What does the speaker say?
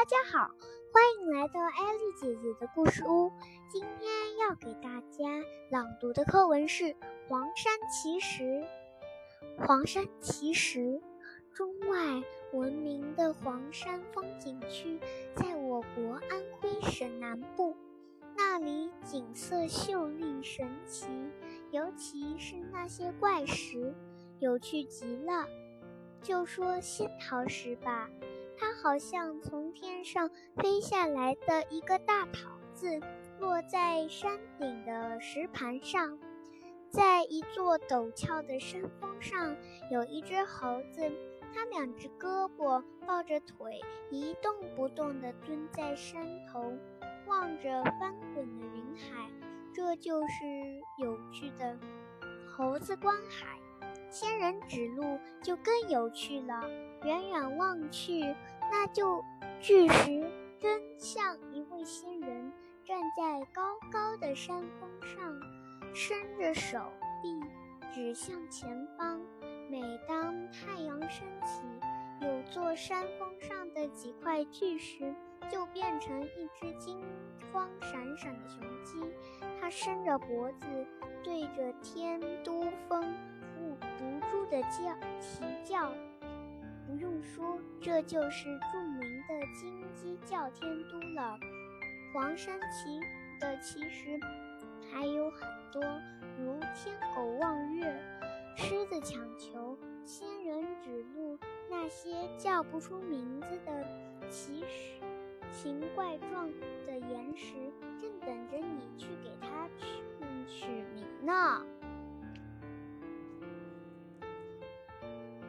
大家好，欢迎来到艾丽姐姐的故事屋。今天要给大家朗读的课文是《黄山奇石》。黄山奇石，中外闻名的黄山风景区，在我国安徽省南部，那里景色秀丽神奇，尤其是那些怪石，有趣极了。就说仙桃石吧。好像从天上飞下来的一个大桃子，落在山顶的石盘上。在一座陡峭的山峰上，有一只猴子，它两只胳膊抱着腿，一动不动地蹲在山头，望着翻滚的云海。这就是有趣的猴子观海。仙人指路就更有趣了。远远望去，那就巨石真像一位仙人站在高高的山峰上，伸着手臂指向前方。每当太阳升起，有座山峰上的几块巨石就变成一只金光闪闪的雄鸡，它伸着脖子对着天都峰不住地叫啼叫。不用说，这就是著名的金鸡叫天都了。黄山奇的奇石还有很多，如天狗望月、狮子抢球、仙人指路，那些叫不出名字的奇石、形怪状的岩石，正等着你去给它取取名呢。